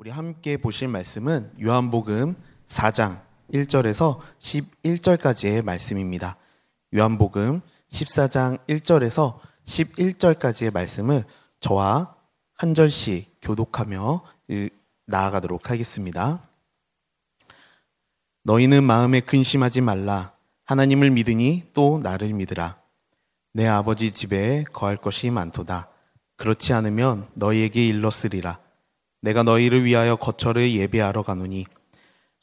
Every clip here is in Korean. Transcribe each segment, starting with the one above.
우리 함께 보실 말씀은 요한복음 4장 1절에서 11절까지의 말씀입니다. 요한복음 14장 1절에서 11절까지의 말씀을 저와 한 절씩 교독하며 나아가도록 하겠습니다. 너희는 마음에 근심하지 말라. 하나님을 믿으니 또 나를 믿으라. 내 아버지 집에 거할 것이 많도다. 그렇지 않으면 너희에게 일렀으리라. 내가 너희를 위하여 거처를 예비하러 가노니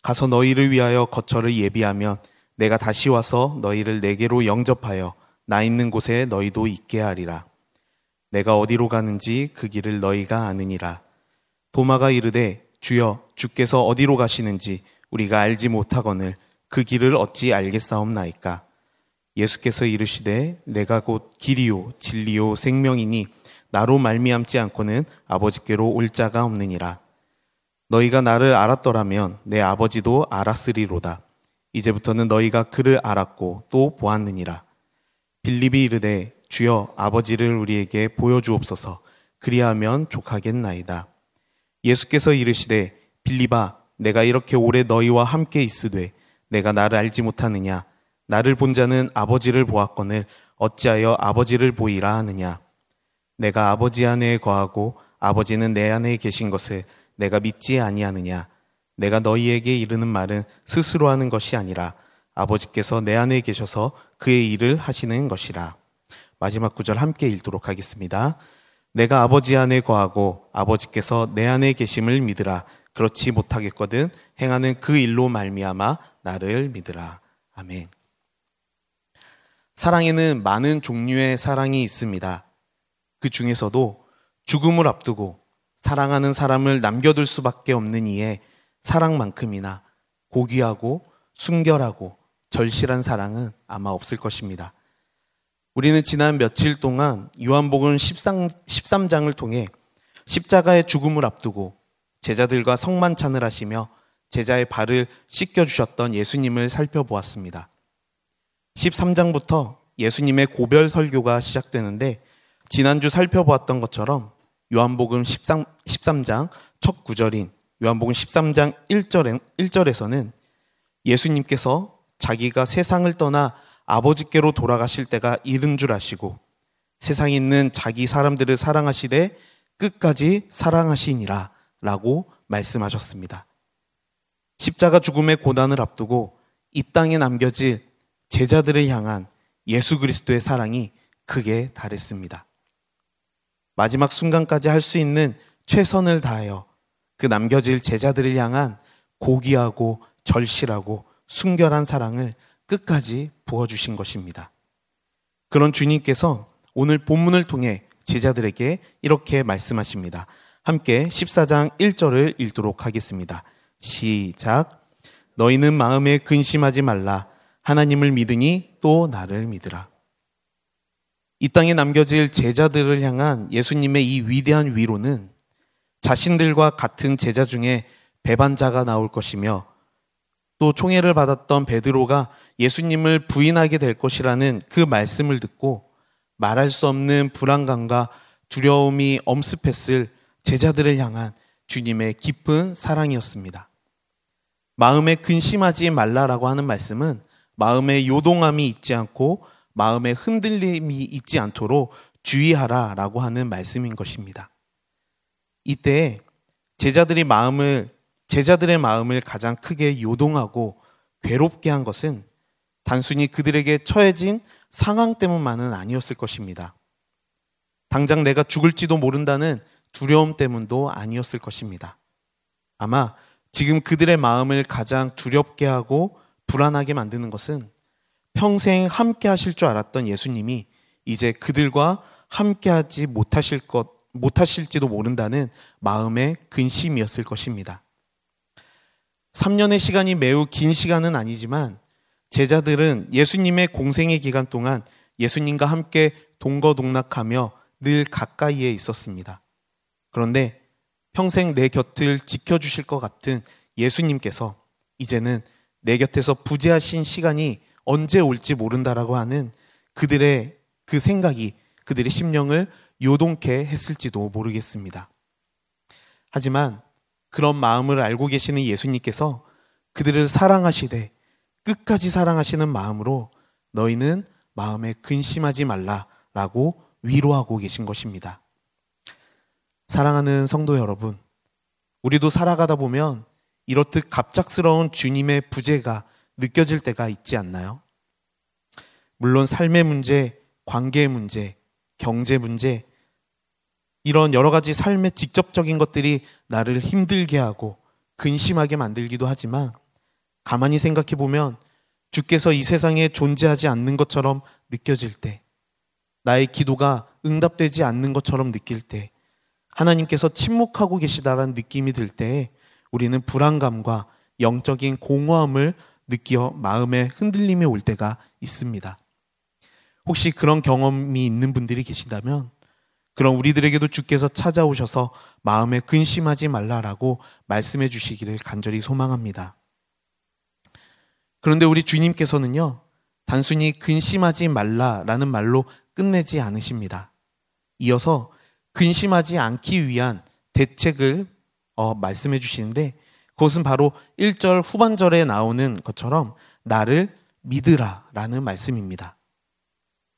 가서 너희를 위하여 거처를 예비하면 내가 다시 와서 너희를 내게로 영접하여 나 있는 곳에 너희도 있게 하리라. 내가 어디로 가는지 그 길을 너희가 아느니라. 도마가 이르되 주여 주께서 어디로 가시는지 우리가 알지 못하거늘 그 길을 어찌 알겠사옵나이까. 예수께서 이르시되 내가 곧 길이요 진리요 생명이니 나로 말미암지 않고는 아버지께로 올 자가 없느니라. 너희가 나를 알았더라면 내 아버지도 알았으리로다. 이제부터는 너희가 그를 알았고 또 보았느니라. 빌립이 이르되 주여 아버지를 우리에게 보여주옵소서 그리하면 족하겠나이다. 예수께서 이르시되 빌립아 내가 이렇게 오래 너희와 함께 있으되 내가 나를 알지 못하느냐 나를 본 자는 아버지를 보았거늘 어찌하여 아버지를 보이라 하느냐 내가 아버지 안에 거하고 아버지는 내 안에 계신 것을 내가 믿지 아니하느냐 내가 너희에게 이르는 말은 스스로 하는 것이 아니라 아버지께서 내 안에 계셔서 그의 일을 하시는 것이라. 마지막 구절 함께 읽도록 하겠습니다. 내가 아버지 안에 거하고 아버지께서 내 안에 계심을 믿으라. 그렇지 못하겠거든 행하는 그 일로 말미암아 나를 믿으라. 아멘. 사랑에는 많은 종류의 사랑이 있습니다. 그 중에서도 죽음을 앞두고 사랑하는 사람을 남겨둘 수밖에 없는 이에 사랑만큼이나 고귀하고 순결하고 절실한 사랑은 아마 없을 것입니다. 우리는 지난 며칠 동안 요한복음 13, 13장을 통해 십자가의 죽음을 앞두고 제자들과 성만찬을 하시며 제자의 발을 씻겨주셨던 예수님을 살펴보았습니다. 13장부터 예수님의 고별 설교가 시작되는데 지난주 살펴보았던 것처럼 요한복음 13, 13장 첫 구절인 요한복음 13장 1절에, 1절에서는 예수님께서 자기가 세상을 떠나 아버지께로 돌아가실 때가 이른 줄 아시고 세상에 있는 자기 사람들을 사랑하시되 끝까지 사랑하시니라 라고 말씀하셨습니다. 십자가 죽음의 고난을 앞두고 이 땅에 남겨질 제자들을 향한 예수 그리스도의 사랑이 크게 달했습니다. 마지막 순간까지 할 수 있는 최선을 다하여 그 남겨질 제자들을 향한 고귀하고 절실하고 순결한 사랑을 끝까지 부어주신 것입니다. 그런 주님께서 오늘 본문을 통해 제자들에게 이렇게 말씀하십니다. 함께 14장 1절을 읽도록 하겠습니다. 시작. 너희는 마음에 근심하지 말라. 하나님을 믿으니 또 나를 믿으라. 이 땅에 남겨질 제자들을 향한 예수님의 이 위대한 위로는 자신들과 같은 제자 중에 배반자가 나올 것이며 또 총애를 받았던 베드로가 예수님을 부인하게 될 것이라는 그 말씀을 듣고 말할 수 없는 불안감과 두려움이 엄습했을 제자들을 향한 주님의 깊은 사랑이었습니다. 마음에 근심하지 말라라고 하는 말씀은 마음에 요동함이 있지 않고 마음에 흔들림이 있지 않도록 주의하라 라고 하는 말씀인 것입니다. 이때 제자들이 마음을 제자들의 마음을 가장 크게 요동하고 괴롭게 한 것은 단순히 그들에게 처해진 상황 때문만은 아니었을 것입니다. 당장 내가 죽을지도 모른다는 두려움 때문도 아니었을 것입니다. 아마 지금 그들의 마음을 가장 두렵게 하고 불안하게 만드는 것은 평생 함께 하실 줄 알았던 예수님이 이제 그들과 함께 하지 못하실 것, 못하실지도 모른다는 마음의 근심이었을 것입니다. 3년의 시간이 매우 긴 시간은 아니지만 제자들은 예수님의 공생의 기간 동안 예수님과 함께 동거동락하며 늘 가까이에 있었습니다. 그런데 평생 내 곁을 지켜주실 것 같은 예수님께서 이제는 내 곁에서 부재하신 시간이 언제 올지 모른다라고 하는 그들의 그 생각이 그들의 심령을 요동케 했을지도 모르겠습니다. 하지만 그런 마음을 알고 계시는 예수님께서 그들을 사랑하시되 끝까지 사랑하시는 마음으로 너희는 마음에 근심하지 말라라고 위로하고 계신 것입니다. 사랑하는 성도 여러분, 우리도 살아가다 보면 이렇듯 갑작스러운 주님의 부재가 느껴질 때가 있지 않나요? 물론 삶의 문제, 관계의 문제, 경제 문제, 이런 여러 가지 삶의 직접적인 것들이 나를 힘들게 하고 근심하게 만들기도 하지만 가만히 생각해 보면 주께서 이 세상에 존재하지 않는 것처럼 느껴질 때, 나의 기도가 응답되지 않는 것처럼 느낄 때, 하나님께서 침묵하고 계시다라는 느낌이 들 때, 우리는 불안감과 영적인 공허함을 느끼어 마음에 흔들림이 올 때가 있습니다. 혹시 그런 경험이 있는 분들이 계신다면, 그럼 우리들에게도 주께서 찾아오셔서 마음에 근심하지 말라라고 말씀해 주시기를 간절히 소망합니다. 그런데 우리 주님께서는요, 단순히 근심하지 말라라는 말로 끝내지 않으십니다. 이어서 근심하지 않기 위한 대책을 어, 말씀해 주시는데 그것은 바로 1절 후반절에 나오는 것처럼 나를 믿으라 라는 말씀입니다.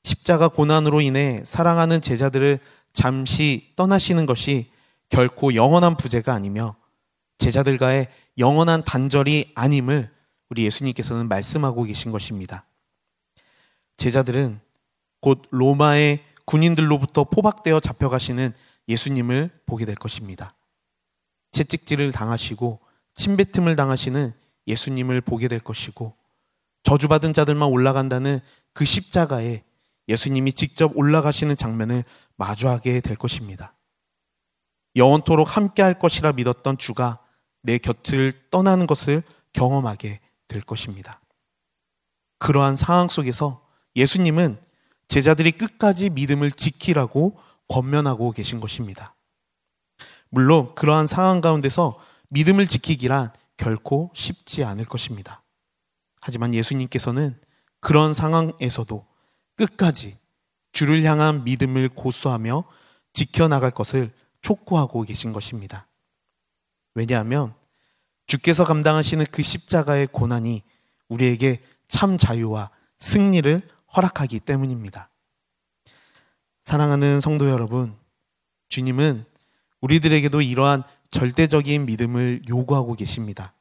십자가 고난으로 인해 사랑하는 제자들을 잠시 떠나시는 것이 결코 영원한 부재가 아니며 제자들과의 영원한 단절이 아님을 우리 예수님께서는 말씀하고 계신 것입니다. 제자들은 곧 로마의 군인들로부터 포박되어 잡혀가시는 예수님을 보게 될 것입니다. 채찍질을 당하시고 침뱉음을 당하시는 예수님을 보게 될 것이고 저주받은 자들만 올라간다는 그 십자가에 예수님이 직접 올라가시는 장면을 마주하게 될 것입니다. 영원토록 함께 할 것이라 믿었던 주가 내 곁을 떠나는 것을 경험하게 될 것입니다. 그러한 상황 속에서 예수님은 제자들이 끝까지 믿음을 지키라고 권면하고 계신 것입니다. 물론 그러한 상황 가운데서 믿음을 지키기란 결코 쉽지 않을 것입니다. 하지만 예수님께서는 그런 상황에서도 끝까지 주를 향한 믿음을 고수하며 지켜나갈 것을 촉구하고 계신 것입니다. 왜냐하면 주께서 감당하시는 그 십자가의 고난이 우리에게 참 자유와 승리를 허락하기 때문입니다. 사랑하는 성도 여러분, 주님은 우리들에게도 이러한 절대적인 믿음을 요구하고 계십니다.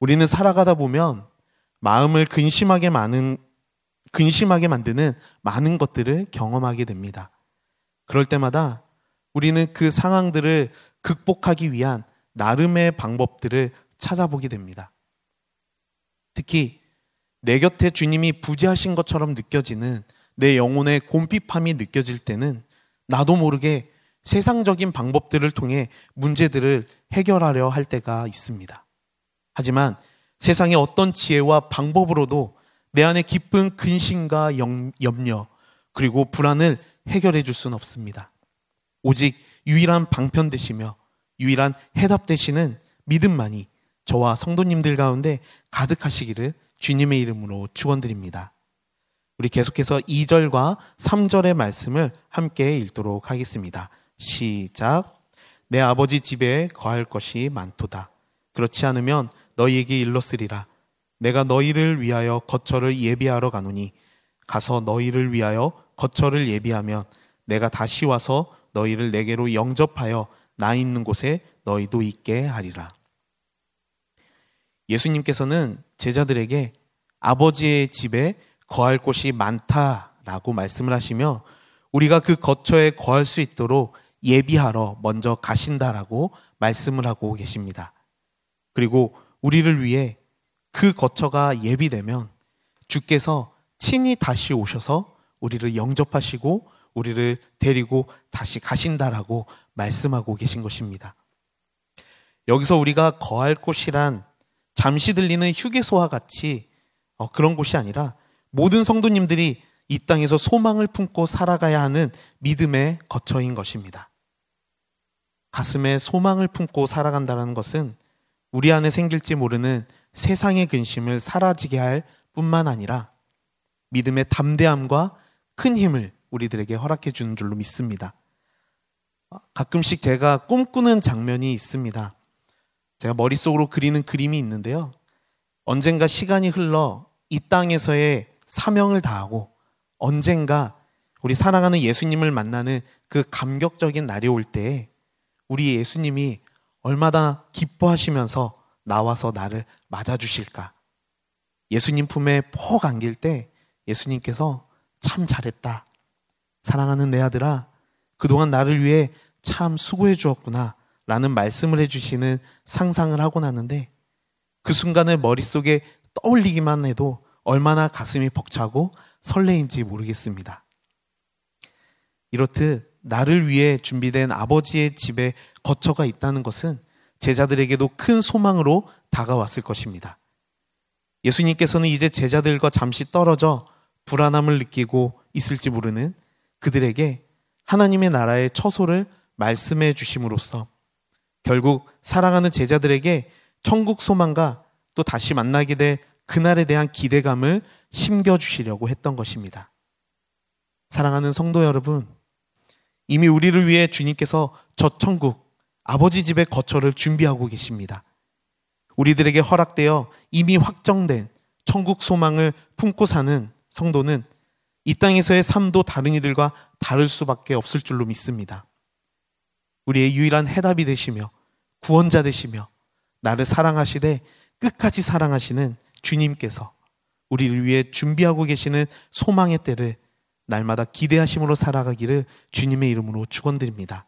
우리는 살아가다 보면 마음을 근심하게 많은 근심하게 만드는 많은 것들을 경험하게 됩니다. 그럴 때마다 우리는 그 상황들을 극복하기 위한 나름의 방법들을 찾아보게 됩니다. 특히 내 곁에 주님이 부재하신 것처럼 느껴지는 내 영혼의 곰핍함이 느껴질 때는 나도 모르게 세상적인 방법들을 통해 문제들을 해결하려 할 때가 있습니다. 하지만 세상의 어떤 지혜와 방법으로도 내 안에 깊은 근심과 염려 그리고 불안을 해결해 줄 수는 없습니다. 오직 유일한 방편 되시며 유일한 해답 되시는 믿음만이 저와 성도님들 가운데 가득하시기를 주님의 이름으로 축원드립니다. 우리 계속해서 2절과 3절의 말씀을 함께 읽도록 하겠습니다. 시작. 내 아버지 집에 거할 것이 많도다. 그렇지 않으면 너희에게 일렀으리라. 내가 너희를 위하여 거처를 예비하러 가노니 가서 너희를 위하여 거처를 예비하면 내가 다시 와서 너희를 내게로 영접하여 나 있는 곳에 너희도 있게 하리라. 예수님께서는 제자들에게 아버지의 집에 거할 곳이 많다라고 말씀을 하시며 우리가 그 거처에 거할 수 있도록 예비하러 먼저 가신다라고 말씀을 하고 계십니다. 그리고 우리를 위해 그 거처가 예비되면 주께서 친히 다시 오셔서 우리를 영접하시고 우리를 데리고 다시 가신다라고 말씀하고 계신 것입니다. 여기서 우리가 거할 곳이란 잠시 들리는 휴게소와 같이 어, 그런 곳이 아니라 모든 성도님들이 이 땅에서 소망을 품고 살아가야 하는 믿음의 거처인 것입니다. 가슴에 소망을 품고 살아간다는 것은 우리 안에 생길지 모르는 세상의 근심을 사라지게 할 뿐만 아니라 믿음의 담대함과 큰 힘을 우리들에게 허락해 주는 줄로 믿습니다. 가끔씩 제가 꿈꾸는 장면이 있습니다. 제가 머릿속으로 그리는 그림이 있는데요. 언젠가 시간이 흘러 이 땅에서의 사명을 다하고 언젠가 우리 사랑하는 예수님을 만나는 그 감격적인 날이 올 때 우리 예수님이 얼마나 기뻐하시면서 나와서 나를 맞아주실까. 예수님 품에 폭 안길 때 예수님께서 참 잘했다. 사랑하는 내 아들아, 그동안 나를 위해 참 수고해 주었구나. 라는 말씀을 해주시는 상상을 하고 나는데 그 순간을 머릿속에 떠올리기만 해도 얼마나 가슴이 벅차고 설레인지 모르겠습니다. 이렇듯 나를 위해 준비된 아버지의 집에 거처가 있다는 것은 제자들에게도 큰 소망으로 다가왔을 것입니다. 예수님께서는 이제 제자들과 잠시 떨어져 불안함을 느끼고 있을지 모르는 그들에게 하나님의 나라의 처소를 말씀해 주심으로써 결국 사랑하는 제자들에게 천국 소망과 또 다시 만나게 될 그날에 대한 기대감을 심겨주시려고 했던 것입니다. 사랑하는 성도 여러분, 이미 우리를 위해 주님께서 저 천국, 아버지 집의 거처를 준비하고 계십니다. 우리들에게 허락되어 이미 확정된 천국 소망을 품고 사는 성도는 이 땅에서의 삶도 다른 이들과 다를 수밖에 없을 줄로 믿습니다. 우리의 유일한 해답이 되시며 구원자 되시며 나를 사랑하시되 끝까지 사랑하시는 주님께서 우리를 위해 준비하고 계시는 소망의 때를 날마다 기대하심으로 살아가기를 주님의 이름으로 축원드립니다.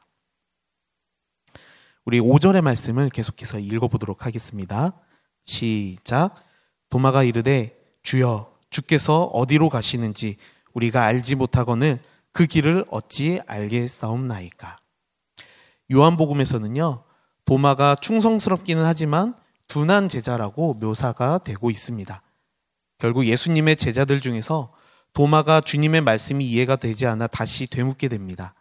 우리 5절의 말씀을 계속해서 읽어보도록 하겠습니다. 시작. 도마가 이르되 주여 주께서 어디로 가시는지 우리가 알지 못하거늘 그 길을 어찌 알겠사옵나이까. 요한복음에서는요. 도마가 충성스럽기는 하지만 둔한 제자라고 묘사가 되고 있습니다. 결국 예수님의 제자들 중에서 도마가 주님의 말씀이 이해가 되지 않아 다시 되묻게 됩니다.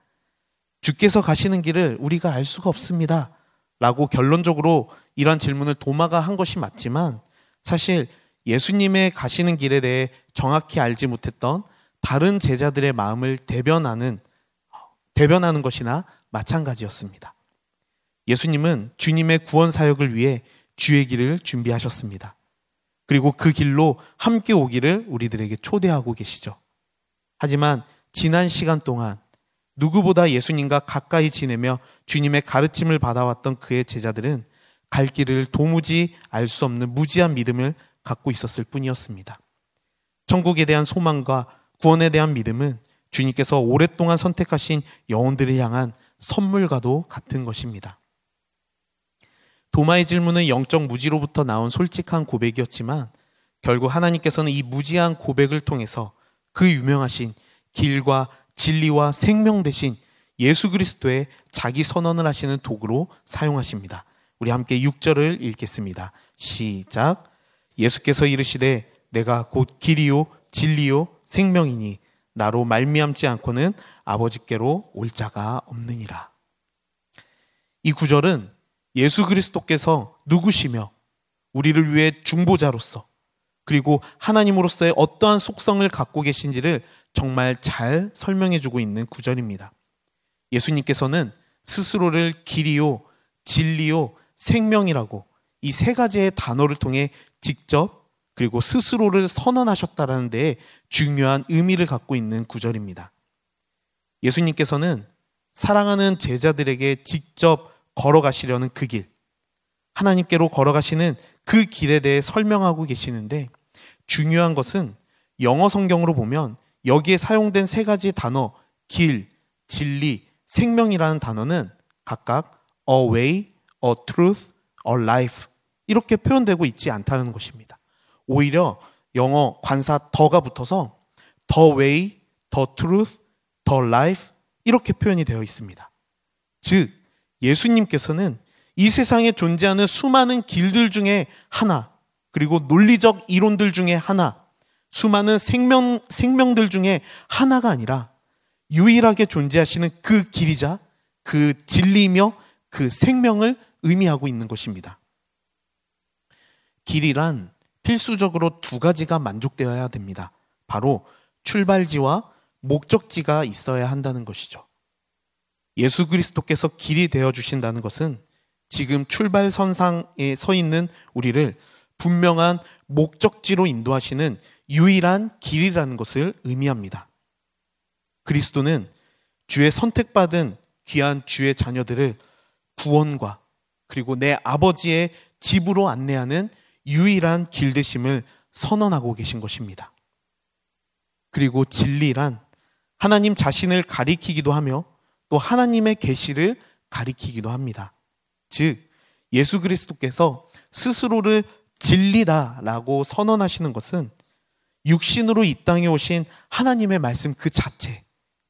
주께서 가시는 길을 우리가 알 수가 없습니다. 라고 결론적으로 이런 질문을 도마가 한 것이 맞지만 사실 예수님의 가시는 길에 대해 정확히 알지 못했던 다른 제자들의 마음을 대변하는 대변하는 것이나 마찬가지였습니다. 예수님은 주님의 구원 사역을 위해 주의 길을 준비하셨습니다. 그리고 그 길로 함께 오기를 우리들에게 초대하고 계시죠. 하지만 지난 시간 동안 누구보다 예수님과 가까이 지내며 주님의 가르침을 받아왔던 그의 제자들은 갈 길을 도무지 알 수 없는 무지한 믿음을 갖고 있었을 뿐이었습니다. 천국에 대한 소망과 구원에 대한 믿음은 주님께서 오랫동안 선택하신 영혼들을 향한 선물과도 같은 것입니다. 도마의 질문은 영적 무지로부터 나온 솔직한 고백이었지만 결국 하나님께서는 이 무지한 고백을 통해서 그 유명하신 길과 진리와 생명 대신 예수 그리스도의 자기 선언을 하시는 도구로 사용하십니다. 우리 함께 6절을 읽겠습니다. 시작. 예수께서 이르시되 내가 곧 길이요 진리요 생명이니 나로 말미암지 않고는 아버지께로 올 자가 없느니라. 이 구절은 예수 그리스도께서 누구시며 우리를 위해 중보자로서 그리고 하나님으로서의 어떠한 속성을 갖고 계신지를 정말 잘 설명해 주고 있는 구절입니다. 예수님께서는 스스로를 길이요, 진리요, 생명이라고 이 세 가지의 단어를 통해 직접 그리고 스스로를 선언하셨다라는 데에 중요한 의미를 갖고 있는 구절입니다. 예수님께서는 사랑하는 제자들에게 직접 걸어가시려는 그 길, 하나님께로 걸어가시는 그 길에 대해 설명하고 계시는데 중요한 것은 영어 성경으로 보면 여기에 사용된 세 가지 단어, 길, 진리, 생명이라는 단어는 각각 a way, a truth, a life 이렇게 표현되고 있지 않다는 것입니다. 오히려 영어 관사 더가 붙어서 the way, the truth, the life 이렇게 표현이 되어 있습니다. 즉 예수님께서는 이 세상에 존재하는 수많은 길들 중에 하나, 그리고 논리적 이론들 중에 하나, 수많은 생명, 생명들 중에 하나가 아니라 유일하게 존재하시는 그 길이자 그 진리이며 그 생명을 의미하고 있는 것입니다. 길이란 필수적으로 두 가지가 만족되어야 됩니다. 바로 출발지와 목적지가 있어야 한다는 것이죠. 예수 그리스도께서 길이 되어 주신다는 것은 지금 출발선상에 서 있는 우리를 분명한 목적지로 인도하시는 유일한 길이라는 것을 의미합니다. 그리스도는 주의 선택받은 귀한 주의 자녀들을 구원과 그리고 내 아버지의 집으로 안내하는 유일한 길대심을 선언하고 계신 것입니다. 그리고 진리란 하나님 자신을 가리키기도 하며 또 하나님의 계시를 가리키기도 합니다. 즉 예수 그리스도께서 스스로를 진리다라고 선언하시는 것은 육신으로 이 땅에 오신 하나님의 말씀 그 자체,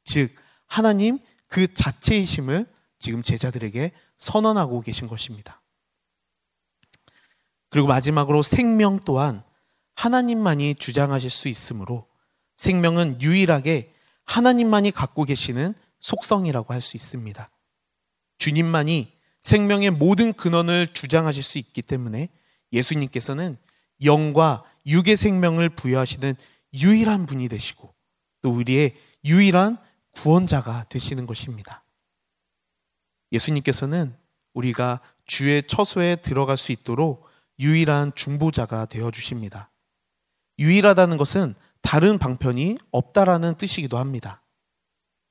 즉 하나님 그 자체이심을 지금 제자들에게 선언하고 계신 것입니다. 그리고 마지막으로 생명 또한 하나님만이 주장하실 수 있으므로 생명은 유일하게 하나님만이 갖고 계시는 속성이라고 할 수 있습니다. 주님만이 생명의 모든 근원을 주장하실 수 있기 때문에 예수님께서는 영과 육의 생명을 부여하시는 유일한 분이 되시고 또 우리의 유일한 구원자가 되시는 것입니다. 예수님께서는 우리가 주의 처소에 들어갈 수 있도록 유일한 중보자가 되어 주십니다. 유일하다는 것은 다른 방편이 없다라는 뜻이기도 합니다.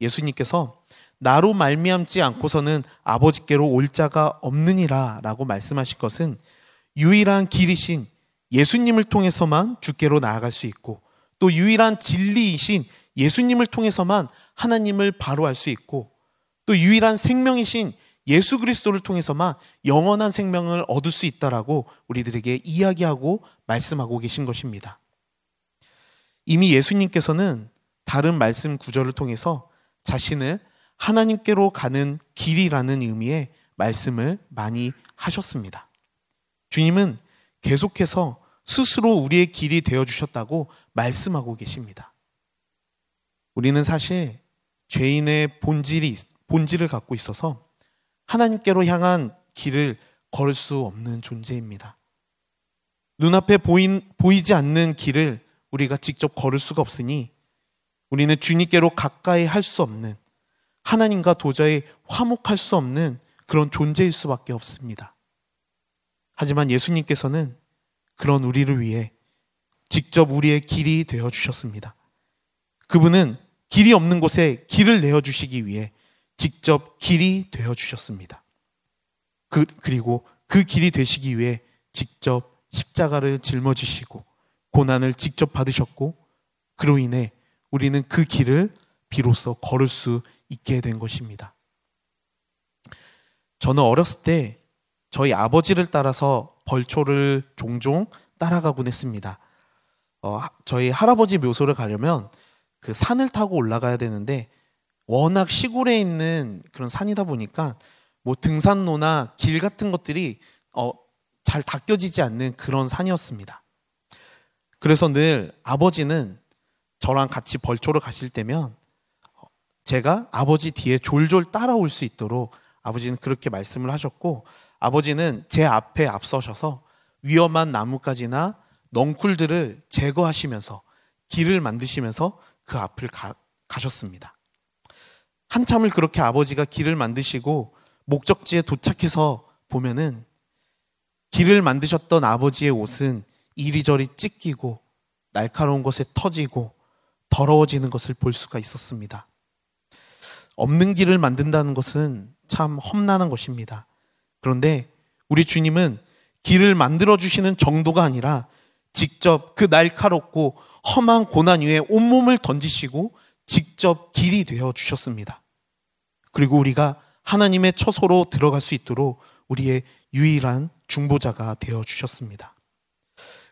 예수님께서 나로 말미암지 않고서는 아버지께로 올 자가 없느니라라고 말씀하실 것은 유일한 길이신 예수님을 통해서만 주께로 나아갈 수 있고 또 유일한 진리이신 예수님을 통해서만 하나님을 바로 알 수 있고 또 유일한 생명이신 예수 그리스도를 통해서만 영원한 생명을 얻을 수 있다라고 우리들에게 이야기하고 말씀하고 계신 것입니다. 이미 예수님께서는 다른 말씀 구절을 통해서 자신을 하나님께로 가는 길이라는 의미의 말씀을 많이 하셨습니다. 주님은 계속해서 스스로 우리의 길이 되어 주셨다고 말씀하고 계십니다. 우리는 사실 죄인의 본질이 본질을 갖고 있어서 하나님께로 향한 길을 걸을 수 없는 존재입니다. 눈앞에 보인, 보이지 않는 길을 우리가 직접 걸을 수가 없으니 우리는 주님께로 가까이 할 수 없는 하나님과 도저히 화목할 수 없는 그런 존재일 수밖에 없습니다. 하지만 예수님께서는 그런 우리를 위해 직접 우리의 길이 되어 주셨습니다. 그분은 길이 없는 곳에 길을 내어 주시기 위해 직접 길이 되어 주셨습니다. 그, 그리고 그 길이 되시기 위해 직접 십자가를 짊어지시고 고난을 직접 받으셨고 그로 인해 우리는 그 길을 비로소 걸을 수 있게 된 것입니다. 저는 어렸을 때 저희 아버지를 따라서 벌초를 종종 따라가곤 했습니다. 어, 저희 할아버지 묘소를 가려면 그 산을 타고 올라가야 되는데 워낙 시골에 있는 그런 산이다 보니까 뭐 등산로나 길 같은 것들이 어, 잘 닦여지지 않는 그런 산이었습니다. 그래서 늘 아버지는 저랑 같이 벌초를 가실 때면 제가 아버지 뒤에 졸졸 따라올 수 있도록 아버지는 그렇게 말씀을 하셨고 아버지는 제 앞에 앞서셔서 위험한 나뭇가지나 넝쿨들을 제거하시면서 길을 만드시면서 그 앞을 가, 가셨습니다. 한참을 그렇게 아버지가 길을 만드시고 목적지에 도착해서 보면은 길을 만드셨던 아버지의 옷은 이리저리 찢기고 날카로운 것에 터지고 더러워지는 것을 볼 수가 있었습니다. 없는 길을 만든다는 것은 참 험난한 것입니다. 그런데 우리 주님은 길을 만들어 주시는 정도가 아니라 직접 그 날카롭고 험한 고난 위에 온몸을 던지시고 직접 길이 되어 주셨습니다. 그리고 우리가 하나님의 처소로 들어갈 수 있도록 우리의 유일한 중보자가 되어 주셨습니다.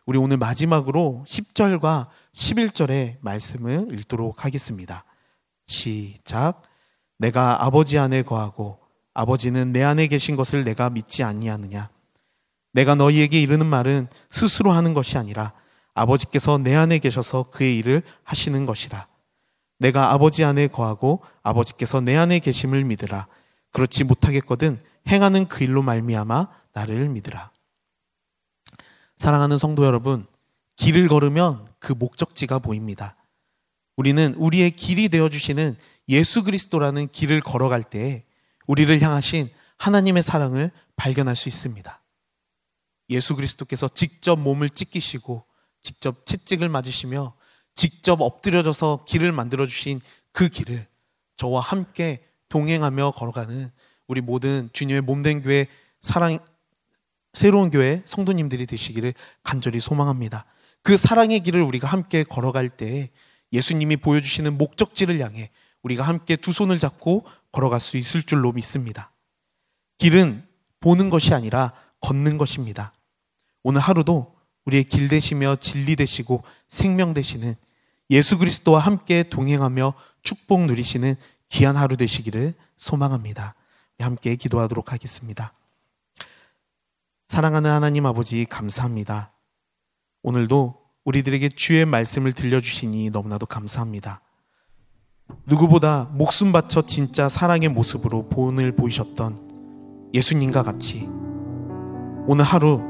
우리 오늘 마지막으로 10절과 11절의 말씀을 읽도록 하겠습니다. 시작. 내가 아버지 안에 거하고 아버지는 내 안에 계신 것을 내가 믿지 아니하느냐. 내가 너희에게 이르는 말은 스스로 하는 것이 아니라 아버지께서 내 안에 계셔서 그의 일을 하시는 것이라. 내가 아버지 안에 거하고 아버지께서 내 안에 계심을 믿으라. 그렇지 못하겠거든 행하는 그 일로 말미암아 나를 믿으라. 사랑하는 성도 여러분, 길을 걸으면 그 목적지가 보입니다. 우리는 우리의 길이 되어 주시는 예수 그리스도라는 길을 걸어갈 때 우리를 향하신 하나님의 사랑을 발견할 수 있습니다. 예수 그리스도께서 직접 몸을 찢기시고 직접 채찍을 맞으시며 직접 엎드려져서 길을 만들어 주신 그 길을 저와 함께 동행하며 걸어가는 우리 모든 주님의 몸된 교회 사랑 새로운 교회 성도님들이 되시기를 간절히 소망합니다. 그 사랑의 길을 우리가 함께 걸어갈 때 예수님이 보여주시는 목적지를 향해 우리가 함께 두 손을 잡고 걸어갈 수 있을 줄로 믿습니다. 길은 보는 것이 아니라 걷는 것입니다. 오늘 하루도 우리의 길 되시며 진리 되시고 생명 되시는 예수 그리스도와 함께 동행하며 축복 누리시는 귀한 하루 되시기를 소망합니다. 함께 기도하도록 하겠습니다. 사랑하는 하나님 아버지 감사합니다. 오늘도 우리들에게 주의 말씀을 들려주시니 너무나도 감사합니다. 누구보다 목숨 바쳐 진짜 사랑의 모습으로 본을 보이셨던 예수님과 같이 오늘 하루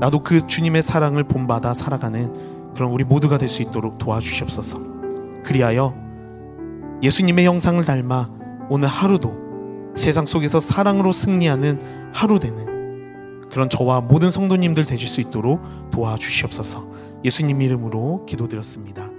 나도 그 주님의 사랑을 본받아 살아가는 그런 우리 모두가 될 수 있도록 도와주시옵소서. 그리하여 예수님의 형상을 닮아 오늘 하루도 세상 속에서 사랑으로 승리하는 하루 되는 그런 저와 모든 성도님들 되실 수 있도록 도와주시옵소서. 예수님 이름으로 기도드렸습니다.